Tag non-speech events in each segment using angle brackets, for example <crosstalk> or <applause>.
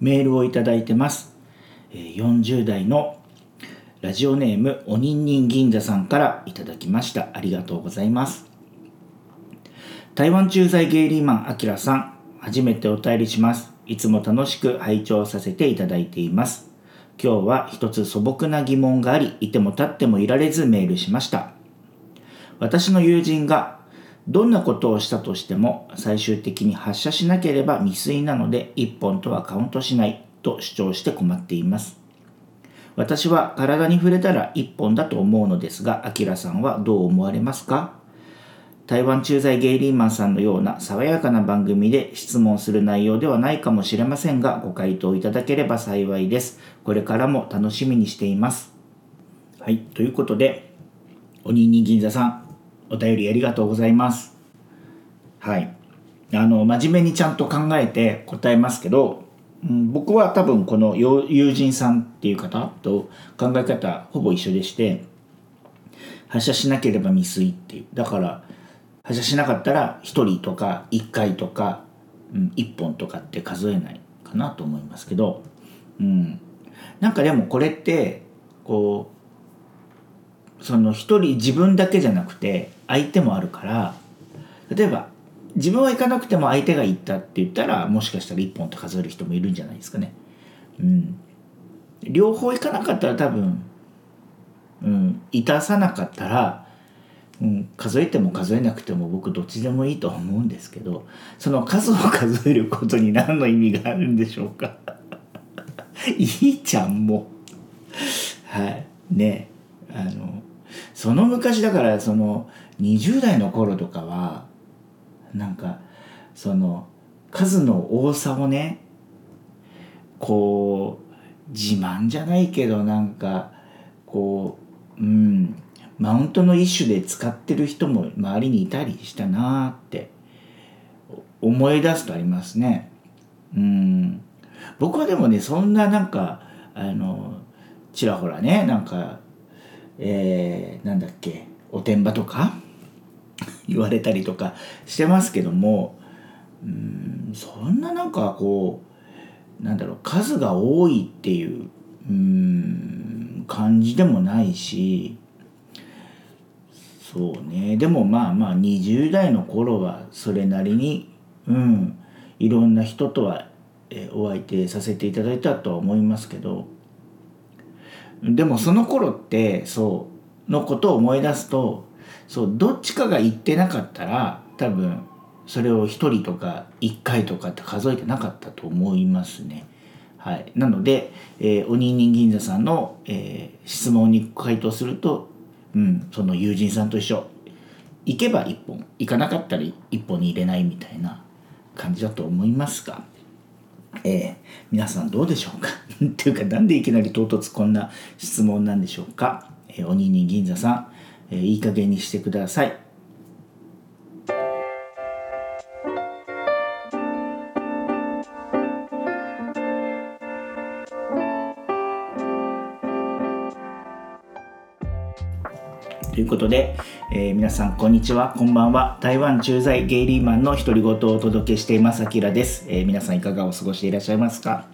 メールをいただいてます。40代のラジオネームおにんにん銀座さんからいただきました。ありがとうございます。台湾駐在ゲイリーマンあきらさん初めてお便りします。いつも楽しく拝聴させていただいています。今日は一つ素朴な疑問がありいても立ってもいられずメールしました。私の友人がどんなことをしたとしても最終的に発射しなければ未遂なので1本とはカウントしないと主張して困っています私は体に触れたら1本だと思うのですが、アキラさんはどう思われますか？台湾駐在ゲイリーマンさんのような爽やかな番組で質問する内容ではないかもしれませんが、ご回答いただければ幸いです。これからも楽しみにしています。はい、ということで、おにんに銀座さん、お便りありがとうございます。はい。あの、真面目にちゃんと考えて答えますけど、うん、僕は多分この友人さんっていう方と考え方ほぼ一緒でして発射しなければ未遂っていうだから発射しなかったら1人とか1回とか、うん、1本とかって数えないかなと思いますけど、うん、なんかでもこれってこうその1人自分だけじゃなくて相手もあるから例えば自分は行かなくても相手が行ったって言ったらもしかしたら1本と数える人もいるんじゃないですかね。うん、両方行かなかったら多分、うん、いたさなかったら、うん、数えても数えなくても僕どっちでもいいと思うんですけどその数を数えることに何の意味があるんでしょうか。<laughs> いいじゃんもはい。ね。あのその昔だからその20代の頃とかはなんかその数の多さをねこう自慢じゃないけどなんかこううんマウントの一種で使ってる人も周りにいたりしたなって思い出すとありますね。うん僕はでもねそんななんかあのちらほらねなんかえー、なんだっけおてんばとか？<laughs> 言われたりとかしてますけどもうんそんななんかこうなんだろう数が多いっていううん感じでもないしそうね。でもまあまあ20代の頃はそれなりにうんいろんな人とはえお相手させていただいたとは思いますけどでもその頃ってそうのことを思い出すとそうどっちかが言ってなかったら多分それを1人とか1回とかって数えてなかったと思いますね。はい、なので、えー、おにんにん銀座さんの、えー、質問に回答すると、うん、その友人さんと一緒。行けば1本。行かなかったら1本に入れないみたいな感じだと思いますが、えー、皆さんどうでしょうか？<laughs> っていうかなんでいきなり唐突こんな質問なんでしょうか、えー、おにんに銀座さんえー、いい加減にしてください。ということで、えー、皆さんこんにちは、こんばんは。台湾駐在ゲイリーマンの独り言をお届けしています、あきらです、えー、皆さんいかがお過ごしでいらっしゃいますか？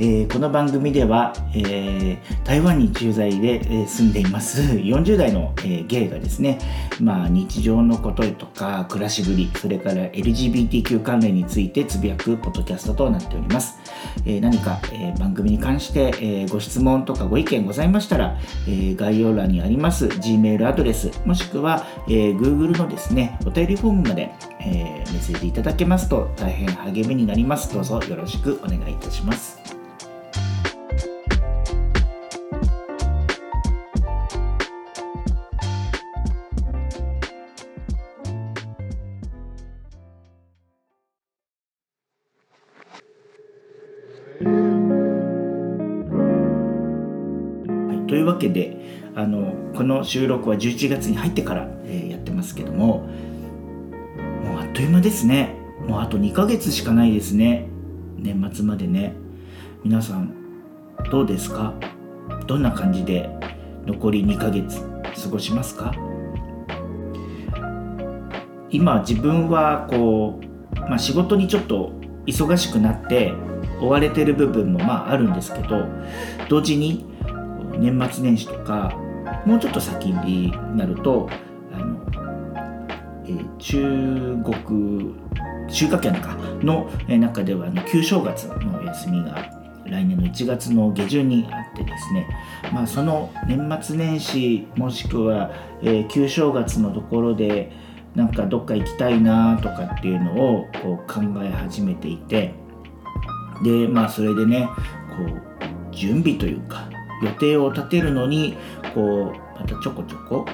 えー、この番組では、えー、台湾に駐在で、え、住んでいます40代の、えゲイがですね、まあ、日常のこととか暮らしぶりそれから LGBTQ 関連についてつぶやくポッドキャストとなっております、え何か、え番組に関して、えご質問とかご意見ございましたら、え概要欄にあります Gmail アドレスもしくは、え Google のですねお便りフォームまで、えメッセージいただけますと大変励みになります。どうぞよろしくお願いいたします。の収録は11月に入ってから、えー、やってますけどももうあっという間ですね。もうあと2ヶ月しかないですね。年末までね。皆さんどうですか？どんな感じで残り2ヶ月過ごしますか？今自分はこう、まあ、仕事にちょっと忙しくなって追われてる部分もまああるんですけど同時に年末年始とかもうちょっと先になるとあの、えー、中国中華圏かの中ではあの旧正月の休みが来年の1月の下旬にあってですね、まあ、その年末年始もしくは、えー、旧正月のところでなんかどっか行きたいなとかっていうのをこう考え始めていてでまあそれでねこう準備というか予定を立てるのにこうまたちょこちょこ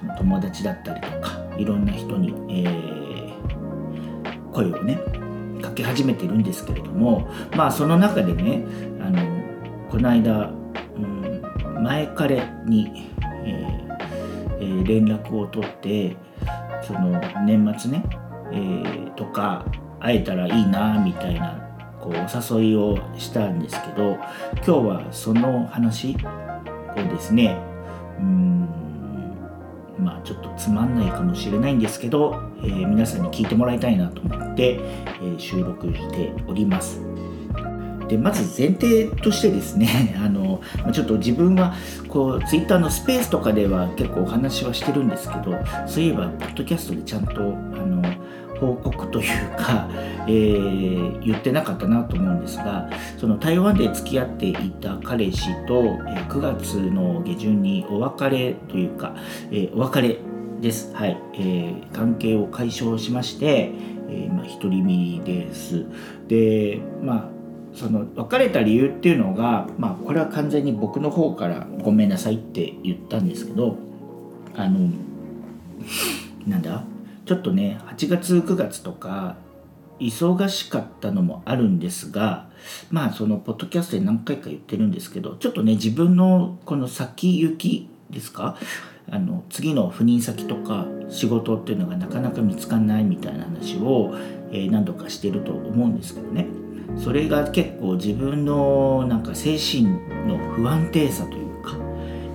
その友達だったりとかいろんな人に、えー、声をねかけ始めてるんですけれどもまあその中でねあのこの間、うん、前彼に、えーえー、連絡を取ってその年末ね、えー、とか会えたらいいなみたいなこうお誘いをしたんですけど今日はその話をですねうんまあちょっとつまんないかもしれないんですけど、えー、皆さんに聞いてもらいたいなと思って、えー、収録しております。でまず前提としてですね <laughs> あのちょっと自分はこうツイッターのスペースとかでは結構お話はしてるんですけどそういえばポッドキャストでちゃんとあの報告というか、<laughs> えー、言ってなかったなと思うんですがその台湾で付き合っていた彼氏と、え、9月の下旬にお別れというか、え、お別れです、はい。えー、関係を解消しまして、えーまあ、独り身です。でまあその別れた理由っていうのが、まあ、これは完全に僕の方からごめんなさいって言ったんですけどあのなんだ？ちょっとね8月9月とか忙しかったのもあるんですがまあそのポッドキャストで何回か言ってるんですけどちょっとね自分のこの先行きですか？あの次の赴任先とか仕事っていうのがなかなか見つかんないみたいな話を、え、何度かしてると思うんですけどね。それが結構自分のなんか精神の不安定さというか、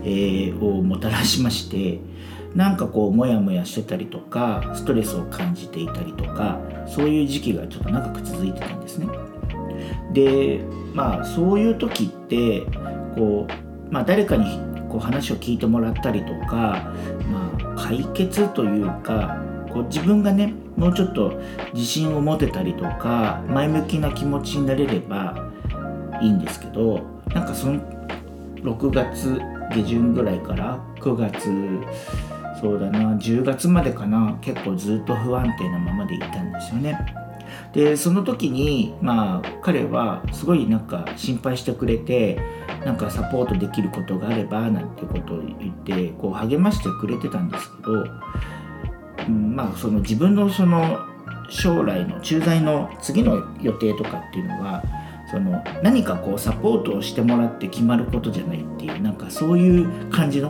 えー、をもたらしましてなんかこうモヤモヤしてたりとかストレスを感じていたりとかそういう時期がちょっと長く続いてたんですね。でまあそういう時ってこう、まあ、誰かにこう話を聞いてもらったりとか、まあ、解決というかこう自分がねもうちょっと自信を持てたりとか前向きな気持ちになれればいいんですけどなんかその6月下旬ぐらいから9月そうだな。10月までかな。結構ずっと不安定なままでいたんですよね。でその時にまあ彼はすごいなんか心配してくれてなんかサポートできることがあればなんてことを言ってこう励ましてくれてたんですけど、うん、まあその自分のその将来の駐在の次の予定とかっていうのはその何かこうサポートをしてもらって決まることじゃないっていうなんかそういう感じの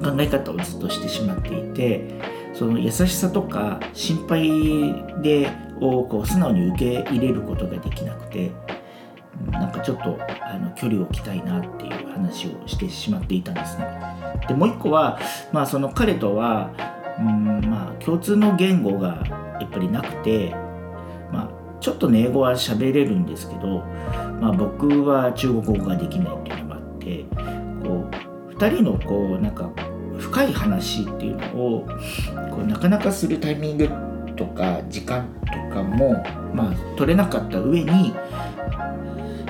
考え方をずっとしてしまっていてその優しさとか心配でをこう素直に受け入れることができなくてなんかちょっとあの距離を置きたいなっていう話をしてしまっていたんですね。でもう一個は、まあ、その彼とはうんまあ共通の言語がやっぱりなくて、まあ、ちょっと英語は喋れるんですけど、まあ、僕は中国語ができないっていうのがあってこう2人のこうなんか深い話っていうのをこうなかなかするタイミングとか時間とかも、まあ、取れなかった上に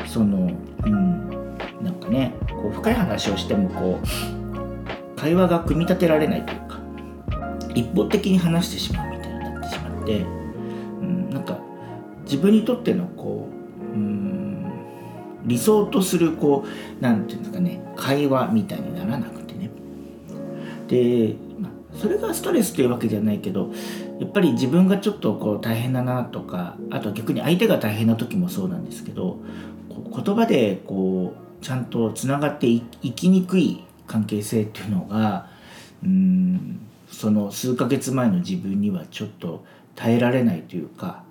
そのうんなんかねこう深い話をしてもこう会話が組み立てられないというか一方的に話してしまうみたいになってしまって、うん、なんか自分にとってのこううん理想とするこうなんていうんですかね会話みたいにならなくで、それがストレスというわけじゃないけどやっぱり自分がちょっとこう大変だなとかあと逆に相手が大変な時もそうなんですけど言葉でこうちゃんとつながっていきにくい関係性っていうのがうんその数ヶ月前の自分にはちょっと耐えられないというか、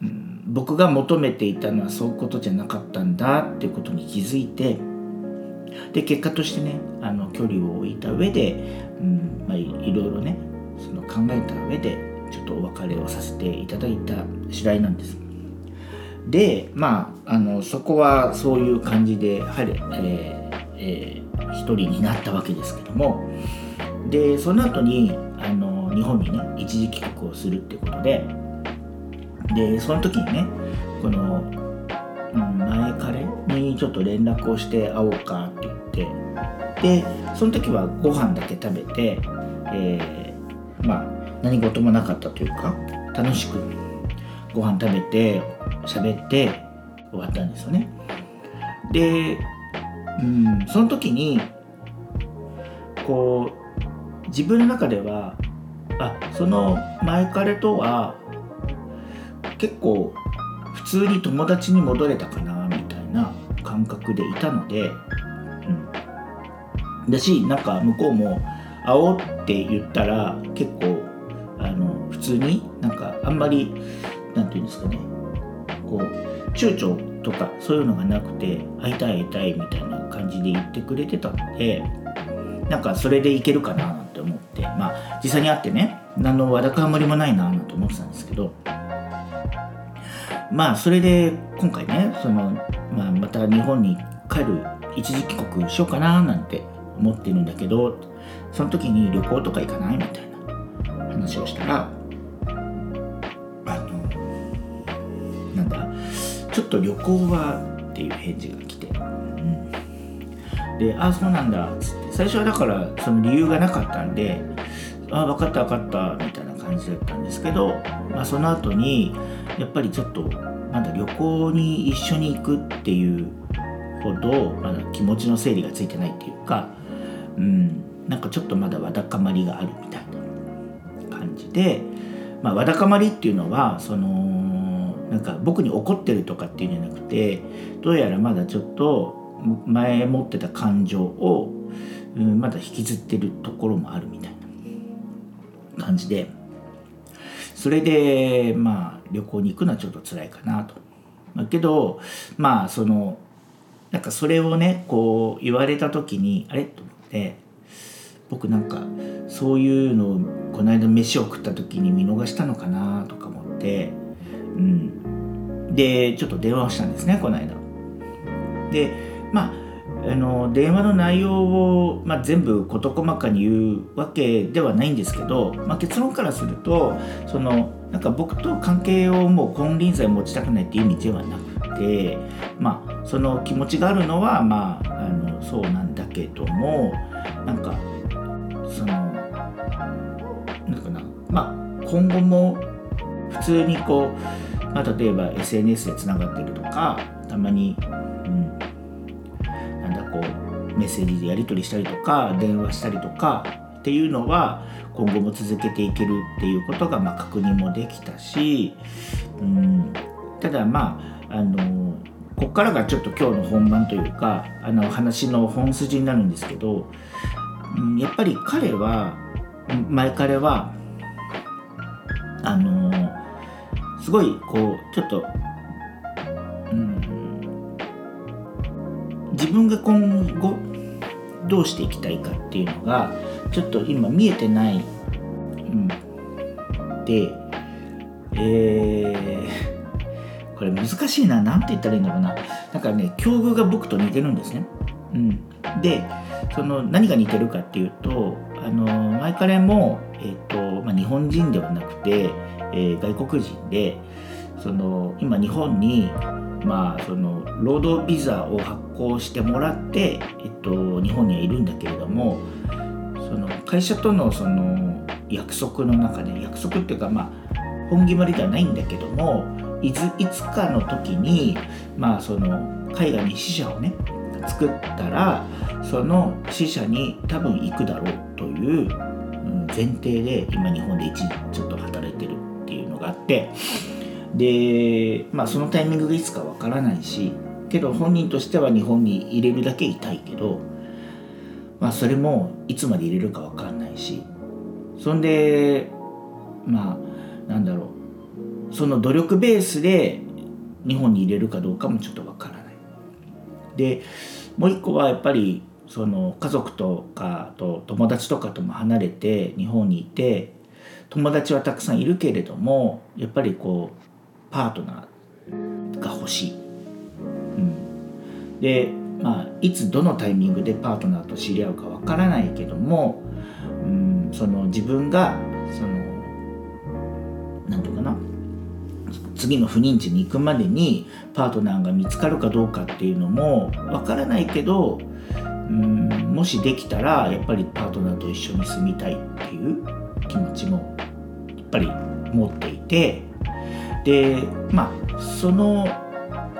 うん、僕が求めていたのはそういうことじゃなかったんだっていうことに気づいてで結果としてねあの距離を置いた上で、うんまあ、いろいろねその考えた上でちょっとお別れをさせていただいた次第なんです。でまああのそこはそういう感じではり、えーえー、一人になったわけですけどもでその後にあの日本にね一時帰国をするってことででその時にねこの、うん、前彼にちょっと連絡をして会おうかって言ってでその時はご飯だけ食べて、えー、まあ何事もなかったというか楽しくご飯食べて喋って終わったんですよね。で、うん、その時にこう自分の中ではあその前彼とは結構普通に友達に戻れたかなみたいな感覚でいたので、うん、だしなんか向こうも会おうって言ったら結構あの普通になんかあんまりなんていうんですかねこう躊躇とかそういうのがなくて会いたい会いたいみたいな感じで言ってくれてたのでなんかそれでいけるかななんて思ってまあ実際に会ってね何のわだかまりもないななんて思ってたんですけどまあそれで今回ねその、まあ、また日本に帰る一時帰国しようかななんて思ってるんだけどその時に旅行とか行かないみたいな話をしたらあのなんだちょっと旅行はっていう返事が来て、うん、でああそうなんだっつって。最初はだからその理由がなかったんであ分かった分かったみたいな感じだったんですけど、まあ、その後にやっぱりちょっとまだ旅行に一緒に行くっていうほどまだ気持ちの整理がついてないっていうか、うん、なんかちょっとまだわだかまりがあるみたいな感じで、まあ、わだかまりっていうのはそのなんか僕に怒ってるとかっていうんじゃなくてどうやらまだちょっと前持ってた感情を、うん、まだ引きずってるところもあるみたいな感じでそれでまあ旅行に行くのはちょっと辛いかなと。だけどまあそのなんかそれをねこう言われた時にあれ？と思って僕なんかそういうのをこの間飯を食った時に見逃したのかなとか思って、うん、でちょっと電話をしたんですねこの間。でまああの電話の内容を、まあ、全部事細かに言うわけではないんですけど、まあ、結論からするとそのなんか僕と関係をもう金輪際持ちたくないっていう意味ではなくて、まあ、その気持ちがあるのは、まあ、あのそうなんだけどもなんかそのなんかな、まあ、今後も普通にこう、まあ、例えば SNS でつながってるとかたまに、メッセージでやり取りしたりとか電話したりとかっていうのは今後も続けていけるっていうことがま確認もできたし、うん、ただまああのこっからがちょっと今日の本番というかあの話の本筋になるんですけど、うん、やっぱり彼は前彼はあのすごいこうちょっと、うん、自分が今後どうしていきたいかっていうのがちょっと今見えてない、うん、で、えー、これ難しいな。何て言ったらいいんだろうな。なんかね境遇が僕と似てるんですね。うん、でその何が似てるかっていうとあの前彼も、えーとまあ、日本人ではなくて、えー、外国人でその今日本にまあその労働ビザを発行してもらって、えっと、日本にはいるんだけれどもその会社とのその約束の中で約束っていうかまあ本決まりではないんだけどもいついつかの時にまあその海外に支社をね作ったらその支社に多分行くだろうという前提で今日本で一ちょっと働いてるっていうのがあってでまあそのタイミングがいつかわからないしけど本人としては日本に入れるだけいたいけどまあそれもいつまで入れるか分かんないしそんでまあなんだろうその努力ベースで日本に入れるかどうかもちょっと分からない。でもう一個はやっぱりその家族とかと友達とかとも離れて日本にいて友達はたくさんいるけれどもやっぱりこうパートナーが欲しい。うん、でまあいつどのタイミングでパートナーと知り合うかわからないけども、うん、その自分がその何て言うかな次の不妊地に行くまでにパートナーが見つかるかどうかっていうのもわからないけどうんもしできたらやっぱりパートナーと一緒に住みたいっていう気持ちもやっぱり持っていてでまあその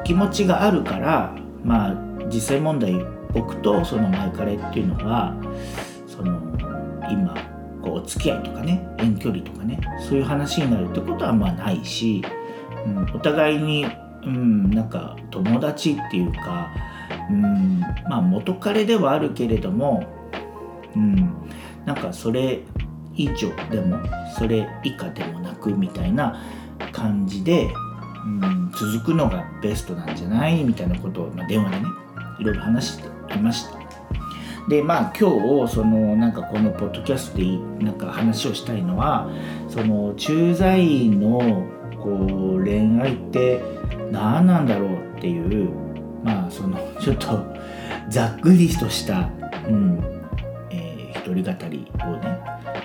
気持ちがあるからまあ実際問題僕とその前彼っていうのはその今こうお付き合いとかね遠距離とかねそういう話になるってことはまあないし、うん、お互いに、うん、なんか友達っていうか、うん、まあ元彼ではあるけれども、うん、なんかそれ以上でもそれ以下でもなくみたいな感じで、うん、続くのがベストなんじゃないみたいなことを、まあ、電話でねいろいろ話していましたでまあ今日そのなんかこのポッドキャストでなんか話をしたいのはその駐在員のこう恋愛って何なんだろうっていうまあそのちょっとざっくりとした、うんえー、一人語りをね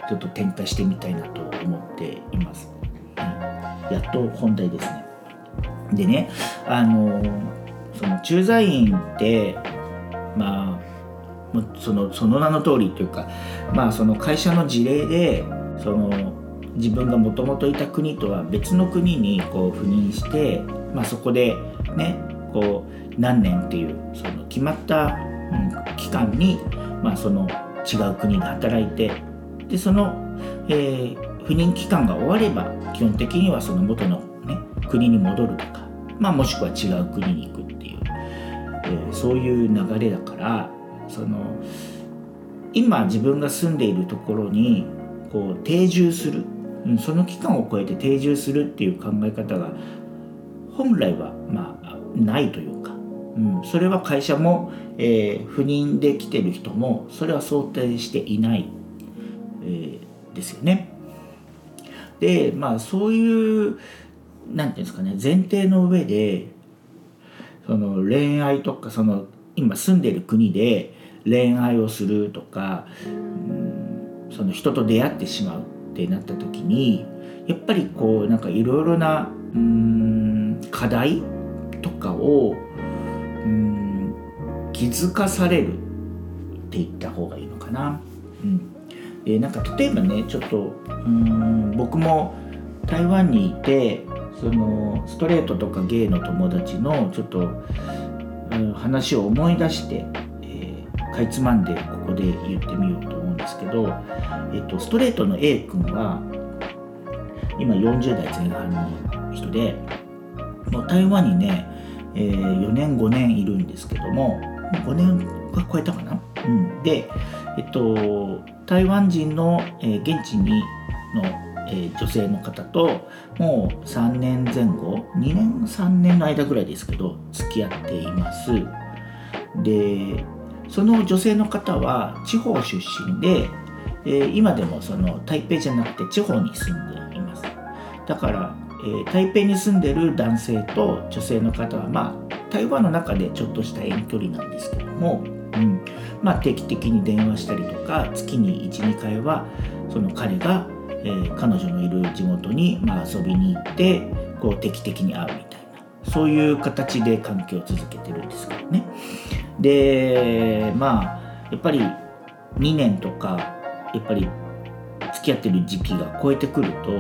ちょっと展開してみたいなと思っています。やっと本題ですね。でね、あのその駐在員ってまあそのその名の通りというかまあその会社の事例でその自分がもともといた国とは別の国にこう赴任して、まあ、そこでねこう何年っていうその決まった、うん、期間に、まあ、その違う国で働いてでその、えー、不妊期間が終われば基本的にはその元の、ね、国に戻るとか、まあ、もしくは違う国に行くっていう、えー、そういう流れだからその今自分が住んでいるところにこう定住する、うん、その期間を超えて定住するっていう考え方が本来はまあないというか、うん、それは会社も、えー、不妊で来てる人もそれは想定していない、えー、ですよね。でまあそういう何て言うんですかね前提の上でその恋愛とかその今住んでる国で恋愛をするとか、うん、その人と出会ってしまうってなった時にやっぱりこうなんかいろいろなうん課題とかをうん気づかされるって言った方がいいのかな。うんえなんか例えばねちょっとうん僕も台湾にいてそのストレートとかゲイの友達のちょっと、うん、話を思い出して、えー、かいつまんでここで言ってみようと思うんですけど、えっと、ストレートの A 君は今40代前半の人でもう台湾にね、えー、4年5年いるんですけども5年が超えたかな、うん、でえっと台湾人の、え、現地にの、え、女性の方ともう3年前後2年3年の間ぐらいですけど付き合っています。でその女性の方は地方出身で、え、今でもその台北じゃなくて地方に住んでいます。だから、え、台北に住んでる男性と女性の方はまあ台湾の中でちょっとした遠距離なんですけどもうん。まあ、定期的に電話したりとか月に12回はその彼が、えー、彼女のいる地元に、まあ、遊びに行ってこう定期的に会うみたいなそういう形で関係を続けてるんですけどね。でまあやっぱり2年とかやっぱり付き合ってる時期が超えてくると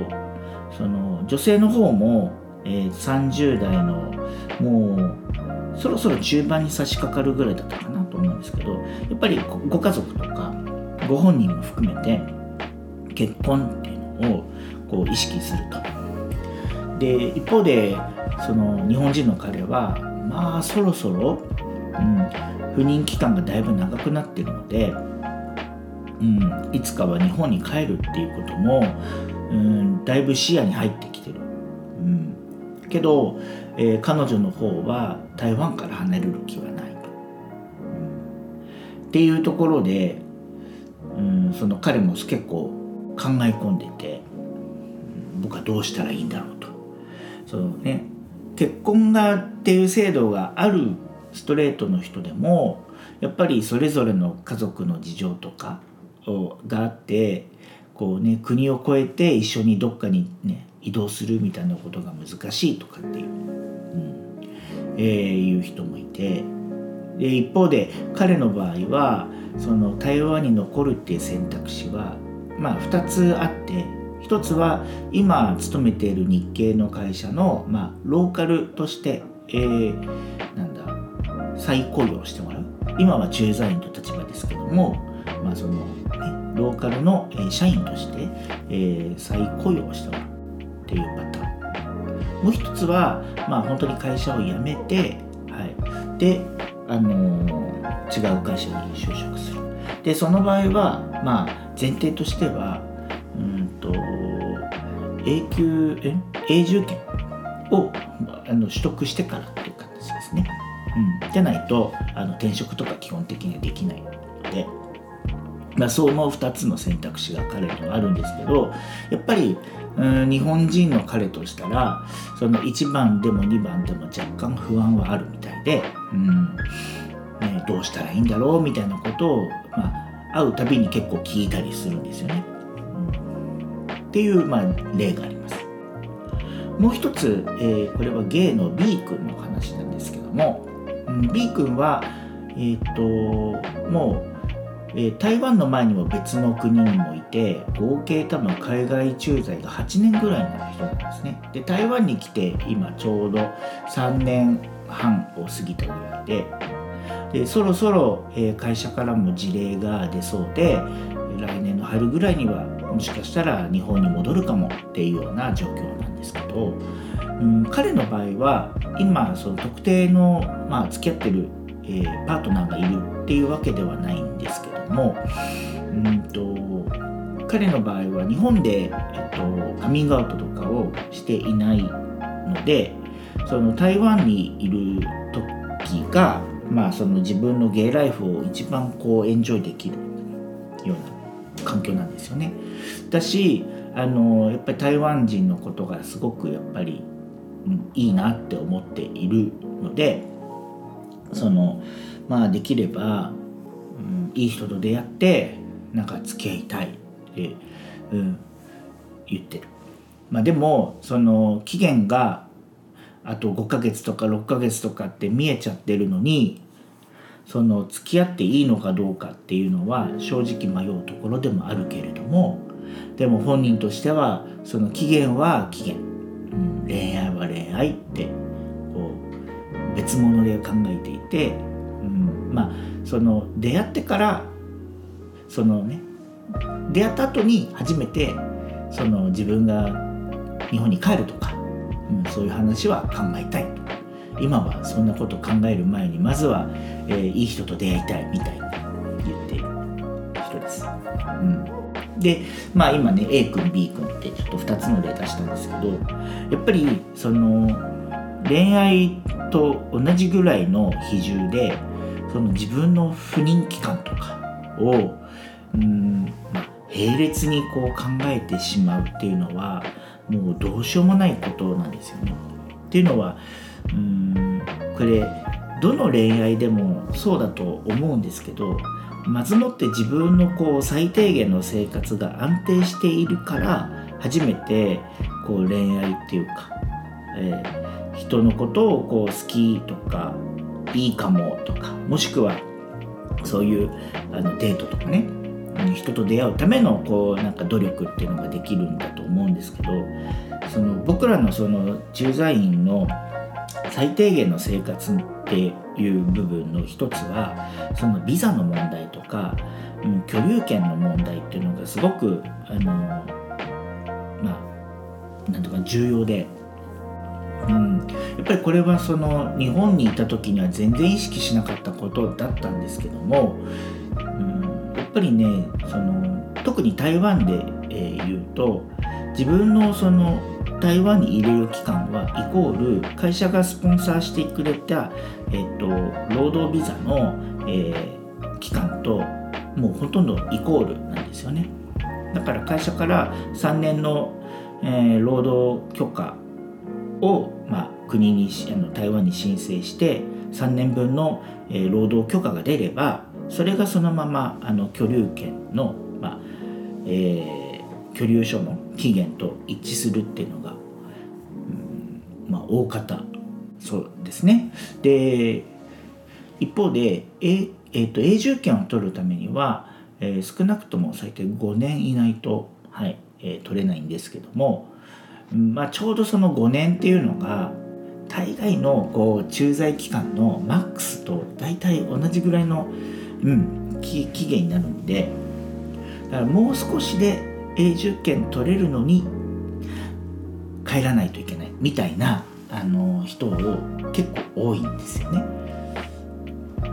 その女性の方も、えー、30代のもうそろそろ中盤に差し掛かるぐらいだったかな。と思うんですけどやっぱりご家族とかご本人も含めて結婚っていうのをこう意識すると。で一方でその日本人の彼はまあそろそろ、うん、不妊期間がだいぶ長くなってるので、うん、いつかは日本に帰るっていうことも、うん、だいぶ視野に入ってきてる。うん、けど、えー、彼女の方は台湾から離れる気はない。っていうところで、うん、その彼も結構考え込んでて僕はどうしたらいいんだろうと。そのね。結婚がっていう制度があるストレートの人でもやっぱりそれぞれの家族の事情とかがあってこうね国を越えて一緒にどっかにね移動するみたいなことが難しいとかっていう、うんえー、いう人もいてで一方で彼の場合はその台湾に残るっていう選択肢はまあ2つあって一つは今勤めている日系の会社の、まあ、ローカルとして、えー、なんだ再雇用してもらう。今は駐在員と立場ですけども、まあそのね、ローカルの、社員として、えー、再雇用してもらうっていうパターン。もう一つは、まあ、本当に会社を辞めて、はい、で、あの、違う会社に就職する。でその場合は、まあ、前提としてはうんと永久え？永住権をあの取得してからっていう形ですね。うん、じゃないとあの転職とか基本的にはできないので、まあ、そう思う2つの選択肢が彼にはあるんですけどやっぱりうん日本人の彼としたらその1番でも2番でも若干不安はあるみたいで、うんね、どうしたらいいんだろうみたいなことを、まあ、会うたびに結構聞いたりするんですよね。っていう、まあ、例があります。もう一つ、えー、これはゲイの B 君の話なんですけども、うん、B 君は、えっ、ともう、え、台湾の前にも別の国にもいて合計多分海外駐在が8年ぐらいの人なんですね。で台湾に来て今ちょうど3年半を過ぎたぐらいででそろそろ、え、会社からも事例が出そうで来年の春ぐらいにはもしかしたら日本に戻るかもっていうような状況なんですけど、うん、彼の場合は今その特定の、まあ、付き合ってる、え、パートナーがいるっていうわけではないんですけども、うんと、彼の場合は日本で、えっと、カミングアウトとかをしていないのでその台湾にいる時が、まあ、その自分のゲイライフを一番こうエンジョイできるような環境なんですよね。だしあのやっぱり台湾人のことがすごくやっぱり、うん、いいなって思っているのでそのまあできれば、いい人と出会ってなんか付き合いたいって、うん、言ってる。まあ、でもその期限があと5ヶ月とか6ヶ月とかって見えちゃってるのにその付き合っていいのかどうかっていうのは正直迷うところでもあるけれどもでも本人としてはその期限は期限、うん、恋愛は恋愛ってこう別物で考えていて、まあその出会ってからそのね出会った後に初めてその自分が日本に帰るとか、うん、そういう話は考えたい今はそんなこと考える前にまずは、えー、いい人と出会いたいみたいに言っている人です。うん、でまあ今ね A 君 B 君ってちょっと2つの例出したんですけどやっぱりその恋愛と同じぐらいの比重でその自分の不妊期間とかをうん、まあ、並列にこう考えてしまうっていうのはもうどうしようもないことなんですよね。っていうのはうんこれどの恋愛でもそうだと思うんですけどまずもって自分のこう最低限の生活が安定しているから初めてこう恋愛っていうか、えー、人のことをこう好きとかいいかもとかもしくはそういうあのデートとかね。人と出会うためのこうなんか努力っていうのができるんだと思うんですけどその僕らのその駐在員の最低限の生活っていう部分の一つはそのビザの問題とか、うん、居留権の問題っていうのがすごくあのまあなんとか重要で、うん、やっぱりこれはその日本にいた時には全然意識しなかったことだったんですけども、うん、やっぱりねその特に台湾で、えー、言うと自分のその台湾にいれる期間はイコール会社がスポンサーしてくれた、えっと、労働ビザの、えー、期間ともうほとんどイコールなんですよね。だから会社から3年の、えー、労働許可を、まあ国にあの台湾に申請して3年分の、えー、労働許可が出ればそれがそのままあの居留権の、まあえー、居留書の期限と一致するっていうのが、うんまあ、大方そうですね。で一方で、ええーと、永住権を取るためには、えー、少なくとも最低5年以内と、はいえー、取れないんですけども、まあ、ちょうどその5年っていうのが大概のこう駐在期間のマックスと大体同じぐらいの、うん、期限になるんでだからもう少しで永住権取れるのに帰らないといけないみたいなあの人を結構多いんですよね。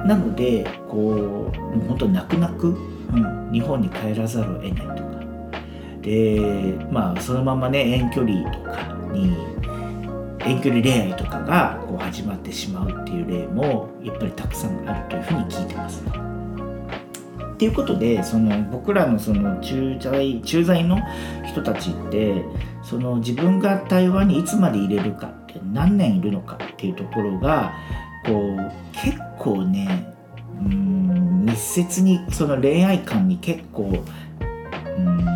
なのでこうもう本当泣く泣く、うん、日本に帰らざるを得ないとでまあそのままね遠距離とかに遠距離恋愛とかがこう始まってしまうっていう例もやっぱりたくさんあるというふうに聞いてますね。っていうことでその僕らのその駐在駐在の人たちってその自分が台湾にいつまで入れるかって何年いるのかっていうところがこう結構ねうん密接にその恋愛観に結構うん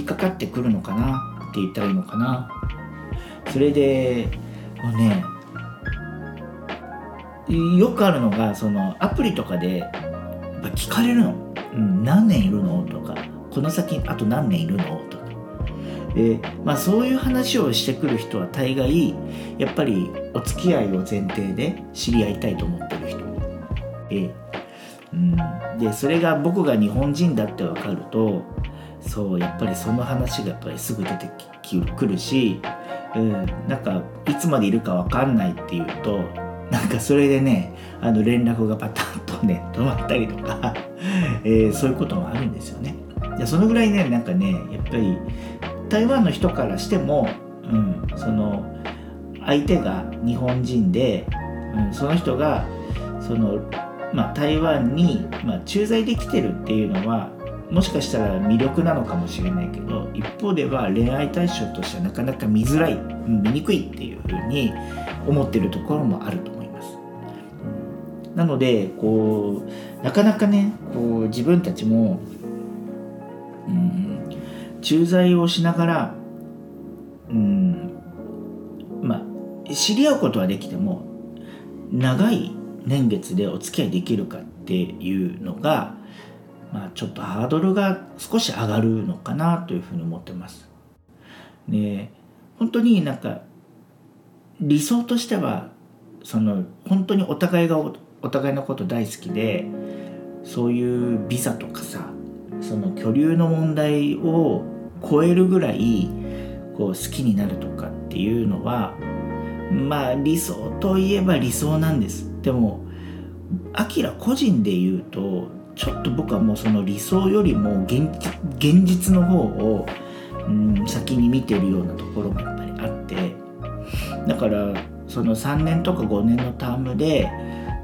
りかかってくるのかなって言ったらいいのかな。それでもうねよくあるのがそのアプリとかでやっぱ聞かれるの、何年いるのとかこの先あと何年いるのとか。で、まあ、そういう話をしてくる人は大概やっぱりお付き合いを前提で知り合いたいと思ってる人。で,、うん、でそれが僕が日本人だって分かるとそうやっぱりその話がやっぱりすぐ出てくるし、うん、なんかいつまでいるか分かんないっていうとなんかそれでねあの連絡がパタンとね <laughs> 止まったりとか <laughs> えー、そういうこともあるんですよね。でそのぐらいねなんかねやっぱり台湾の人からしても、うん、その相手が日本人で、うん、その人がその、まあ、台湾に、まあ、駐在できてるっていうのはもしかしたら魅力なのかもしれないけど一方では恋愛対象としてはなかなか見づらい見にくいっていうふうに思ってるところもあると思います。なのでこうなかなかねこう自分たちも、うん、駐在をしながら、うん、まあ知り合うことはできても長い年月でお付き合いできるかっていうのがまあ、ちょっとハードルが少し上がるのかなというふうに思ってます。で本当になんか理想としてはその本当にお互いがお互いのこと大好きでそういうビザとかさその居留の問題を超えるぐらいこう好きになるとかっていうのはまあ理想といえば理想なんです。でもアキラ個人で言うとちょっと僕はもうその理想よりも現実の方を、うん、先に見てるようなところもやっぱりあってだからその3年とか5年のタームで、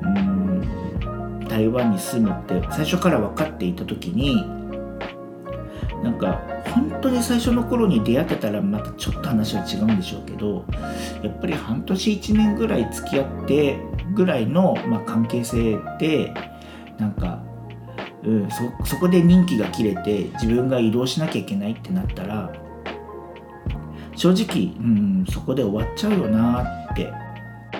うん、台湾に住むって最初から分かっていた時になんか本当に最初の頃に出会ってたらまたちょっと話は違うんでしょうけどやっぱり半年1年ぐらい付き合ってぐらいの、まあ、関係性でなんかうん、そそこで任期が切れて自分が移動しなきゃいけないってなったら正直、うん、そこで終わっちゃうよなって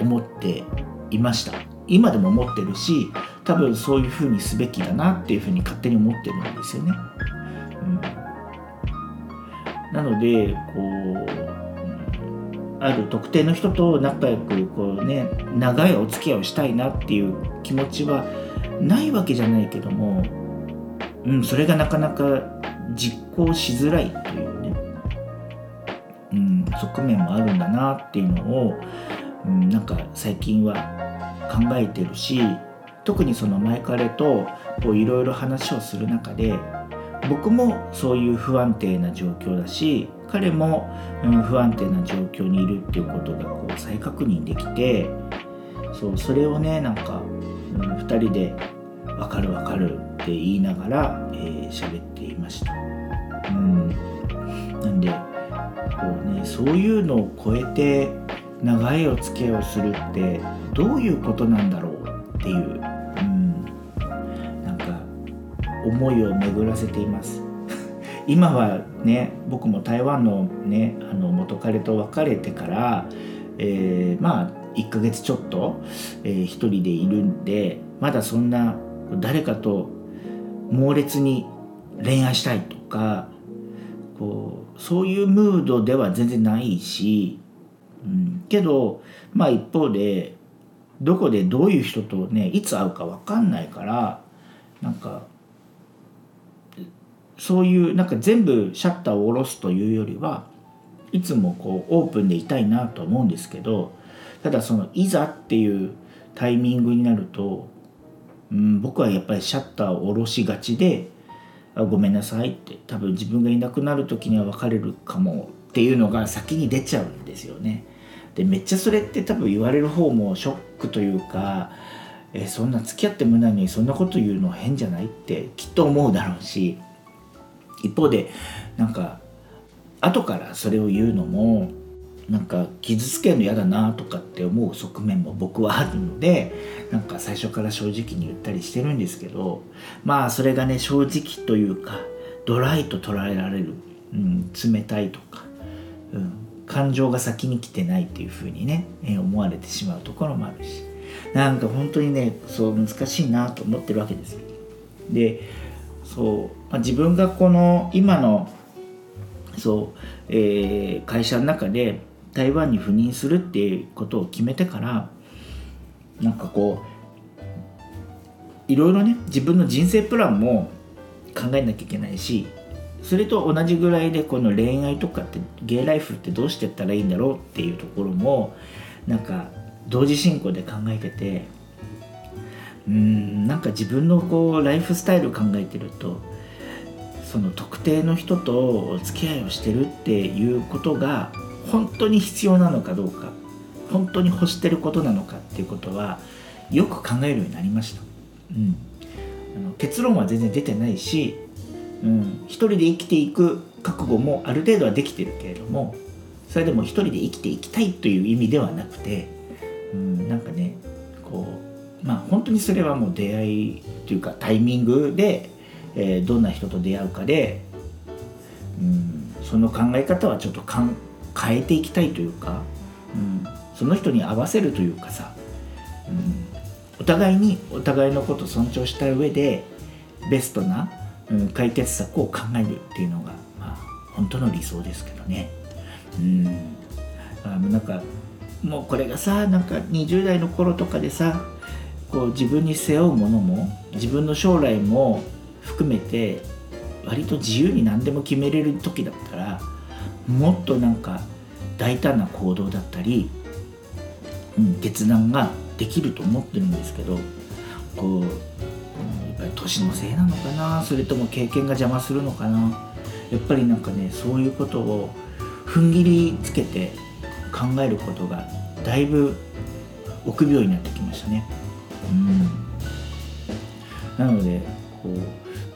思っていました。今でも思ってるし多分そういうふうにすべきだなっていうふうに勝手に思ってるんですよね、うん、なのでこうある特定の人と仲良くこうね長いお付き合いをしたいなっていう気持ちはないわけじゃないけども、うん、それがなかなか実行しづらいというね、うん、側面もあるんだなっていうのを、うん、なんか最近は考えてるし特にその前彼といろいろ話をする中で僕もそういう不安定な状況だし彼も、不安定な状況にいるっていうことがこう再確認できてそうそれをねなんか、2人で「分かる分かる」って言いながら喋、えー、っていました。うん、なんでこう、ね、そういうのを超えて長いお付き合いをするってどういうことなんだろうっていう、うん、なんか思いを巡らせています。<laughs> 今はね僕も台湾のねあの元彼と別れてから、えー、まあ1ヶ月ちょっと、えー、一人でいるんでまだそんな誰かと猛烈に恋愛したいとかこうそういうムードでは全然ないし、うん、けどまあ一方でどこでどういう人とねいつ会うか分かんないからなんかそういうなんか全部シャッターを下ろすというよりはいつもこうオープンでいたいなと思うんですけどただそのいざっていうタイミングになると、うん、僕はやっぱりシャッターを下ろしがちで「あごめんなさい」って多分自分がいなくなる時には別れるかもっていうのが先に出ちゃうんですよね。でめっちゃそれって多分言われる方もショックというかえそんな付き合ってもないのにそんなこと言うの変じゃないってきっと思うだろうし一方でなんか後からそれを言うのもなんか傷つけるの嫌だなとかって思う側面も僕はあるのでなんか最初から正直に言ったりしてるんですけどまあそれがね正直というかドライと捉えられる、うん、冷たいとか、うん、感情が先に来てないっていうふうにね、え思われてしまうところもあるしなんか本当にねそう難しいなと思ってるわけですよ。でそう、まあ、自分がこの今のそう、えー、会社の中で台湾に赴任するっていうことを決めてからなんかこういろいろね自分の人生プランも考えなきゃいけないしそれと同じぐらいでこの恋愛とかってゲイライフってどうしてったらいいんだろうっていうところもなんか同時進行で考えててうんなんか自分のこうライフスタイル考えてるとその特定の人とお付き合いをしてるっていうことが本当に必要なのかどうか本当に欲してることなのかっていうことはよく考えるようになりました、うん、あの結論は全然出てないし、うん、一人で生きていく覚悟もある程度はできてるけれどもそれでも一人で生きていきたいという意味ではなくて、うん、なんかねこうまあ本当にそれはもう出会いというかタイミングで、えー、どんな人と出会うかで、うん、その考え方はちょっとかん変えていきたいというか、うん、その人に合わせるというかさ、うん、お互いにお互いのことを尊重した上でベストな、うん、解決策を考えるっていうのが、まあ、本当の理想ですけどね。うん、あなんかもうこれがさなんか20代の頃とかでさこう自分に背負うものも自分の将来も含めて割と自由に何でも決めれる時だったらもっとなんか大胆な行動だったり、うん、決断ができると思ってるんですけどこう、やっぱり年のせいなのかな？それとも経験が邪魔するのかな？やっぱりなんかねそういうことを踏ん切りつけて考えることがだいぶ臆病になってきましたね。うん、なのでこう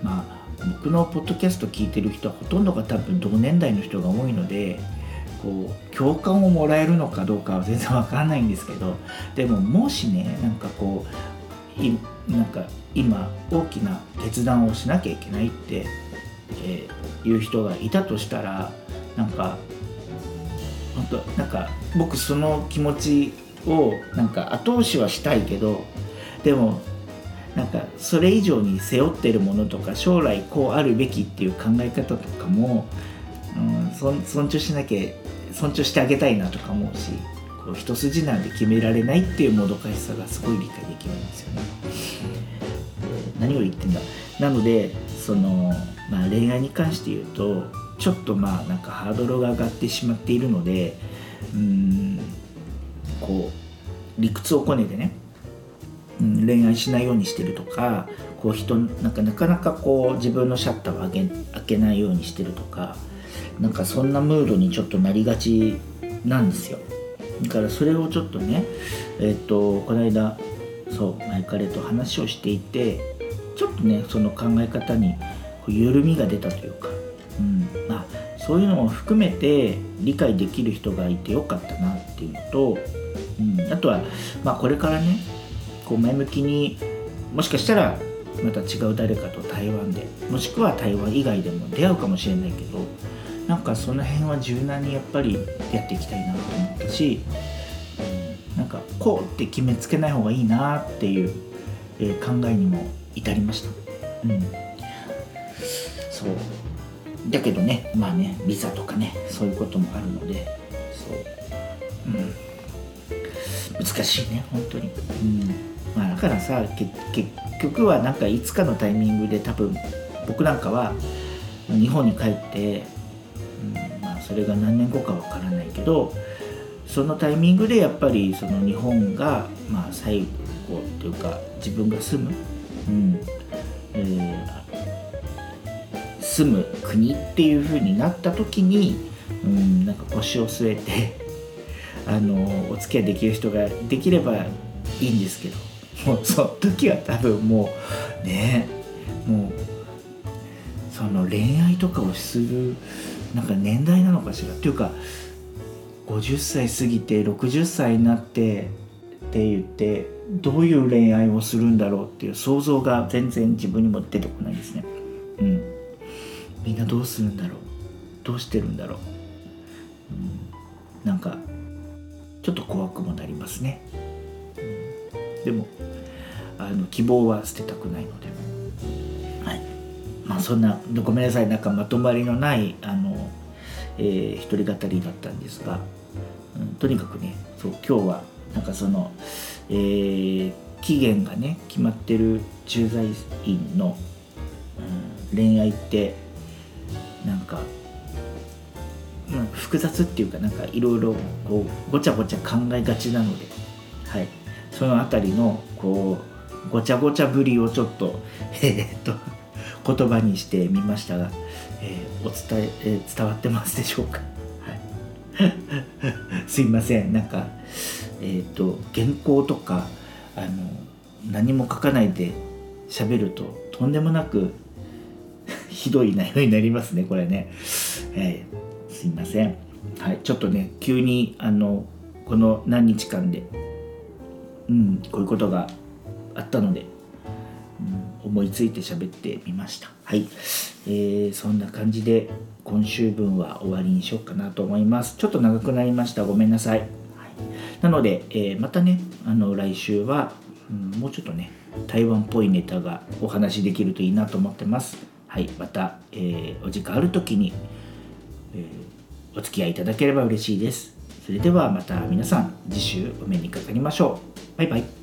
まあ僕のポッドキャスト聞いてる人はほとんどが多分同年代の人が多いのでこう共感をもらえるのかどうかは全然わからないんですけどでももしねなんかこういなんか今大きな決断をしなきゃいけないって、えー、いう人がいたとしたらなんか本当なんか僕その気持ちをなんか後押しはしたいけどでもなんかそれ以上に背負ってるものとか将来こうあるべきっていう考え方とかも、うん、尊重しなきゃ尊重してあげたいなとか思うしこう一筋縄で決められないっていうもどかしさがすごい理解できるんですよね。何を言ってんだなのでその、まあ、恋愛に関して言うとちょっとまあなんかハードルが上がってしまっているのでうんこう理屈をこねてね恋愛しないようにしてるとかこう人なんかなかなかこう自分のシャッターを開け開けないようにしてるとかなんかそんなムードにちょっとなりがちなんですよ。だからそれをちょっとねえっ、とこの間そう前彼と話をしていてちょっとねその考え方に緩みが出たというか、うん、まあそういうのも含めて理解できる人がいてよかったなっていうのと、うん、あとは、まあ、これからねこう前向きにもしかしたらまた違う誰かと台湾でもしくは台湾以外でも出会うかもしれないけどなんかその辺は柔軟にやっぱりやっていきたいなと思ったし、うん、なんかこうって決めつけない方がいいなっていう、えー、考えにも至りました。うん。そう。だけどねまあねビザとかねそういうこともあるのでそう、うん、難しいね本当に、うん。まあ、だからさ結局はなんかいつかのタイミングで多分僕なんかは日本に帰って、うんまあ、それが何年後かわからないけどそのタイミングでやっぱりその日本が、まあ、最後っていうか自分が住む、うんえー、住む国っていう風になった時に、うん、なんか腰を据えてあのお付き合いできる人ができればいいんですけど。もうその時は多分もうねもうその恋愛とかをするなんか年代なのかしら。っていうか50歳過ぎて60歳になってって言ってどういう恋愛をするんだろうっていう想像が全然自分にも出てこないですね。うん。みんなどうするんだろう？どうしてるんだろう、うん、なんかちょっと怖くもなりますね、うん、でもあの希望は捨てたくないので。はい。まあそんなごめんなさい。なんかまとまりのないあの、えー、一人語りだったんですが、うん、とにかくねそう今日はなんかその、えー、期限がね決まってる駐在員の、うん、恋愛ってなんか、まあ、複雑っていうかなんかいろいろこうごちゃごちゃ考えがちなので、はい、その辺りのこうごちゃごちゃぶりをちょっと,えー、っと言葉にしてみましたが、えー、お伝ええー、伝わってますでしょうか、はい、<laughs> すいません。なんかえっと原稿とかあの何も書かないで喋るととんでもなく <laughs> ひどい内容になりますねこれね、えー、すいません。はい。ちょっとね急にあのこの何日間でうんこういうことがあったので、うん、思いついて喋ってみました。はい、えー、そんな感じで今週分は終わりにしようかなと思います。ちょっと長くなりました。ごめんなさい、はい、なので、えー、またねあの来週は、うん、もうちょっとね台湾っぽいネタがお話できるといいなと思ってます。はい、また、えー、お時間ある時に、えー、お付き合いいただければ嬉しいです。それではまた皆さん次週お目にかかりましょう。バイバイ。